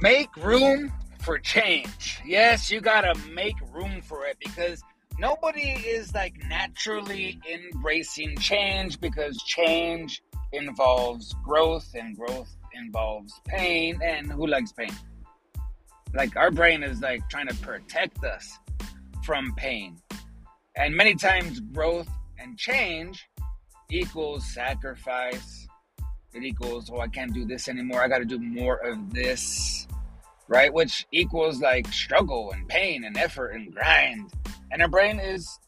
Make room for change. Yes, you gotta make room for it because nobody is like naturally embracing change because change involves growth and growth involves pain. And who likes pain? Like our brain is like trying to protect us from pain. And many times growth and change equals sacrifice it equals oh i can't do this anymore i got to do more of this right? Which equals like struggle and pain and effort and grind. And our brain is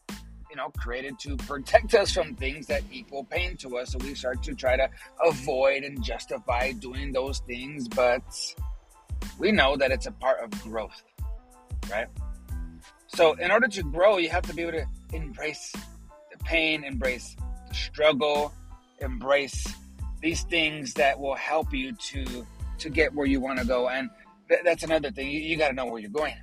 you know created to protect us from things that equal pain to us. So we start to try to avoid and justify doing those things but we know that it's a part of growth right? So in order to grow you have to be able to embrace the pain embrace the struggle embrace these things that will help you to to get where you want to go and th- that's another thing you, you got to know where you're going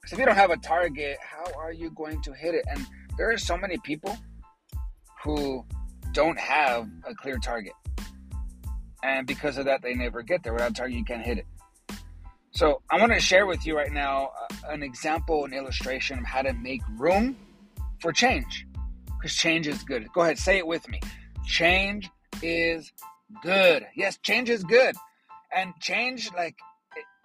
because if you don't have a target how are you going to hit it and there are so many people who don't have a clear target. And because of that, they never get there. Without a target, you can't hit it. So I want to share with you right now uh, an example, an illustration of how to make room for change. Because change is good. Go ahead, say it with me. Change is good. Yes, change is good. And change, like,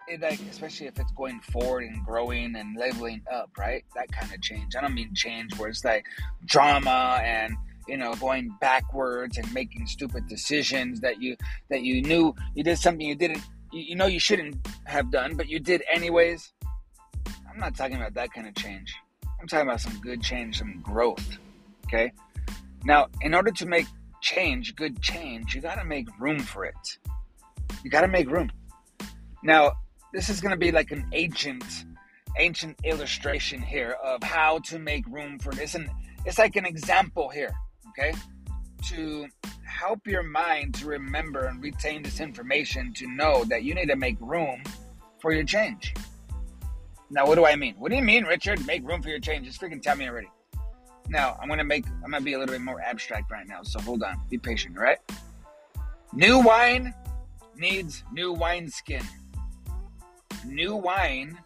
it like especially if it's going forward and growing and leveling up, right? That kind of change. I don't mean change where it's like drama and you know going backwards and making stupid decisions that you that you knew you did something you didn't you, you know you shouldn't have done, but you did anyways. I'm not talking about that kind of change. I'm talking about some good change, some growth. Okay. Now, in order to make change, good change, you got to make room for it. You got to make room. Now, this is going to be like an ancient ancient illustration here of how to make room for this and it's like an example here okay? To help your mind to remember and retain this information to know that you need to make room for your change. Now what do i mean? What do you mean richard make room for your change? Just freaking tell me already now i'm gonna make i'm gonna be a little bit more abstract right now so hold on be patient all right new wine needs new wineskin new wine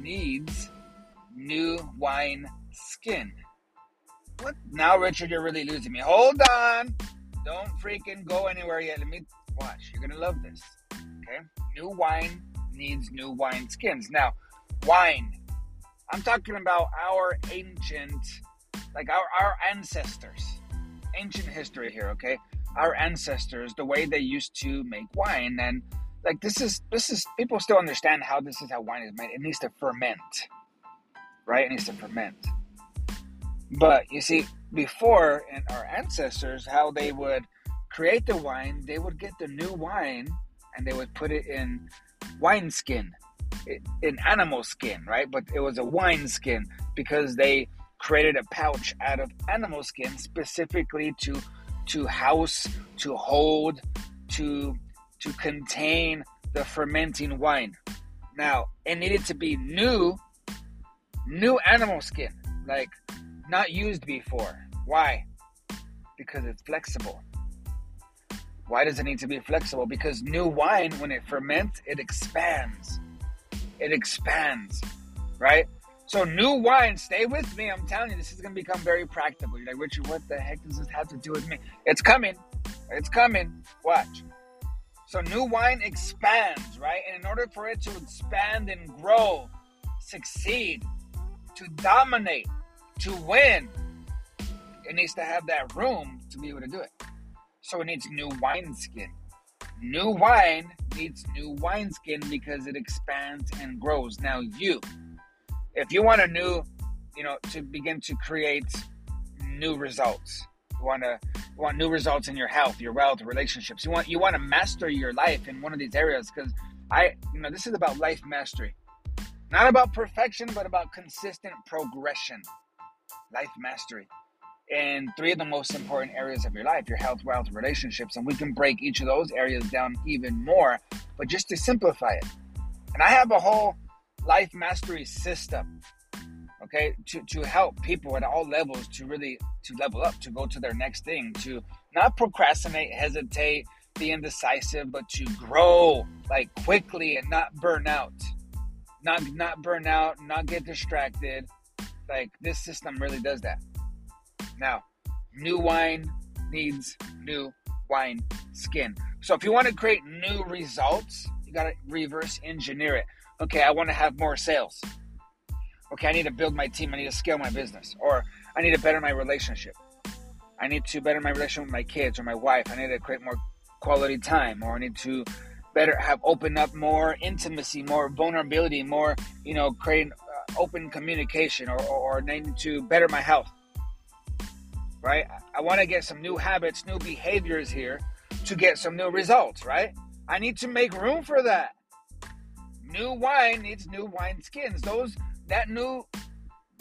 needs new wine skin. What? Now, Richard, you're really losing me. Hold on. Don't freaking go anywhere yet. Let me watch. You're going to love this. Okay? New wine needs new wine skins. Now, wine. I'm talking about our ancient, like our, our ancestors. Ancient history here, okay? Our ancestors, the way they used to make wine. And like this is this is people still understand how this is how wine is made. It needs to ferment, right? It needs to ferment. But you see, before and our ancestors, how they would create the wine, they would get the new wine and they would put it in wine skin, in animal skin, right? But it was a wine skin because they created a pouch out of animal skin specifically to to house, to hold, to to contain the fermenting wine. Now, it needed to be new, new animal skin, like not used before. Why? Because it's flexible. Why does it need to be flexible? Because new wine, when it ferments, it expands. It expands, right? So new wine, stay with me. I'm telling you, this is gonna become very practical. You're like, Richard, what the heck does this have to do with me? It's coming. It's coming. Watch. So new wine expands, right? And in order for it to expand and grow, succeed, to dominate, to win, it needs to have that room to be able to do it. So it needs new wineskin. New wine needs new wineskin because it expands and grows. Now you, if you want a new, you know, to begin to create new results, you want to want new results in your health, your wealth, relationships. You want you want to master your life in one of these areas because I you know this is about life mastery. Not about perfection, but about consistent progression. Life mastery. In three of the most important areas of your life, your health, wealth, relationships. And we can break each of those areas down even more, but just to simplify it. And I have a whole life mastery system okay to, to help people at all levels to really to level up to go to their next thing to not procrastinate hesitate be indecisive, but to grow like quickly and not burn out. Not not burn out, not get distracted. Like this system really does that. Now, new wine needs new wine skin. So if you want to create new results, you got to reverse engineer it. Okay, I want to have more sales. Okay, I need to build my team. I need to scale my business. Or I need to better my relationship. I need to better my relationship with my kids or my wife. I need to create more quality time. Or I need to better have open up more intimacy, more vulnerability, more, you know, creating uh, open communication. Or, or, or I need to better my health. Right? I want to get some new habits, new behaviors here to get some new results, right? I need to make room for that. New wine needs new wine skins. Those that new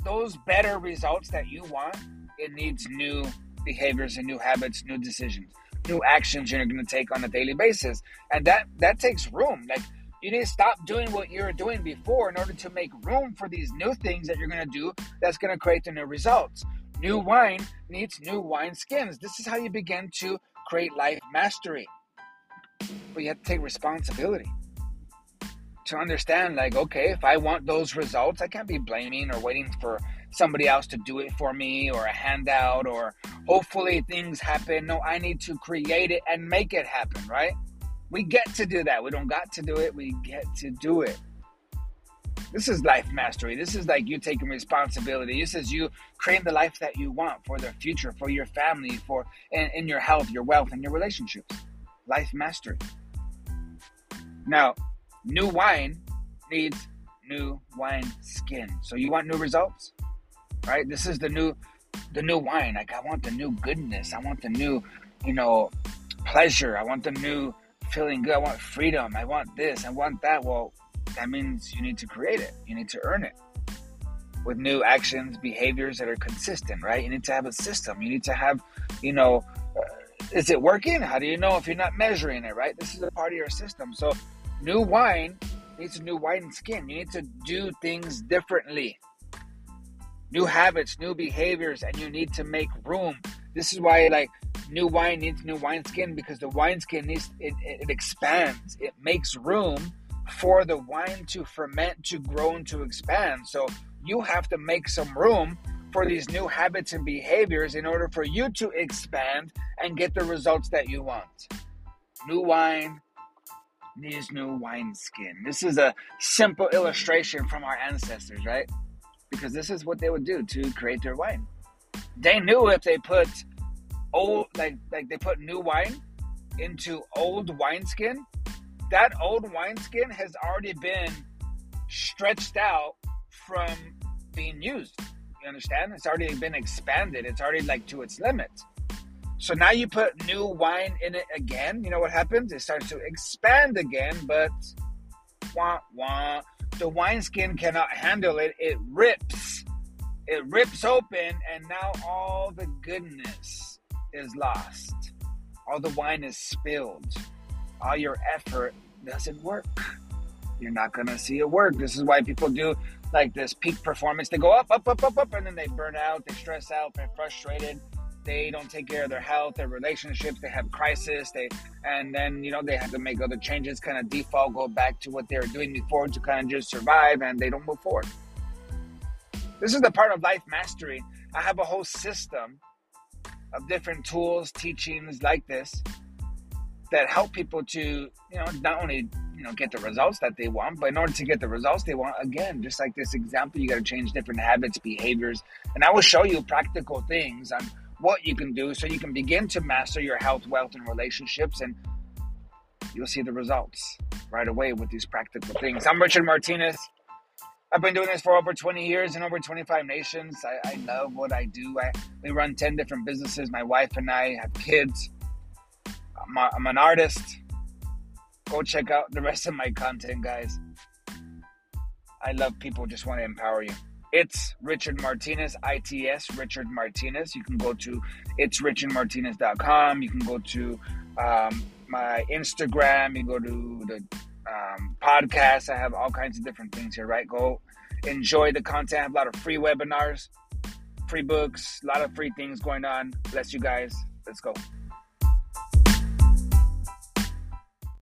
those better results that you want, it needs new behaviors and new habits, new decisions, new actions you're going to take on a daily basis. And that that takes room. Like you need to stop doing what you were doing before in order to make room for these new things that you're going to do that's going to create the new results. New wine needs new wine skins. This is how you begin to create life mastery. But you have to take responsibility to understand like okay if i want those results i can't be blaming or waiting for somebody else to do it for me or a handout or hopefully things happen. No i need to create it and make it happen right? We get to do that. We don't got to do it. We get to do it. This is life mastery. This is like you taking responsibility. This is you creating the life that you want for the future for your family for in, in your health your wealth and your relationships. Life mastery now new wine needs new wine skin. So you want new results, right? This is the new, the new wine. Like I want the new goodness. I want the new, you know, pleasure. I want the new feeling good. I want freedom. I want this. I want that. Well, that means you need to create it. You need to earn it with new actions, behaviors that are consistent, right? You need to have a system. You need to have, you know, uh, is it working? How do you know if you're not measuring it, right? This is a part of your system. So new wine needs a new wine skin. You need to do things differently. New habits, new behaviors, and you need to make room. This is why, like, new wine needs new wine skin because the wine skin needs it, it expands. It makes room for the wine to ferment, to grow, and to expand. So you have to make some room for these new habits and behaviors in order for you to expand and get the results that you want. New wine, needs new wineskin. This is a simple illustration from our ancestors, right? Because this is what they would do to create their wine. They knew if they put old, like like they put new wine into old wineskin, that old wineskin has already been stretched out from being used. You understand? It's already been expanded. It's already like to its limits. So now you put new wine in it again. You know what happens? It starts to expand again, but wah wah. The wineskin cannot handle it. It rips. It rips open, and now all the goodness is lost. All the wine is spilled. All your effort doesn't work. You're not gonna see it work. This is why people do like this peak performance. They go up, up, up, up, up, and then they burn out, they stress out, they're frustrated they don't take care of their health, their relationships, they have crisis, they and then you know they have to make other changes, kind of default, go back to what they were doing before to kind of just survive and they don't move forward. This is the part of life mastery. I have a whole system of different tools, teachings like this that help people to, you know, not only you know get the results that they want but in order to get the results they want again just like this example you got to change different habits behaviors and i will show you practical things on what you can do so you can begin to master your health, wealth, and relationships. And you'll see the results right away with these practical things. I'm Richard Martinez. I've been doing this for over 20 years in over 25 nations. I, I love what I do. I, we run 10 different businesses. My wife and I have kids. I'm, a, I'm an artist. Go check out the rest of my content, guys. I love people just want to empower you. It's Richard Martinez, ITS Richard Martinez. You can go to itsrichardmartinez.com. You can go to um, my Instagram. You go to the um, podcast. I have all kinds of different things here, right? Go enjoy the content. I have a lot of free webinars, free books, a lot of free things going on. Bless you guys. Let's go.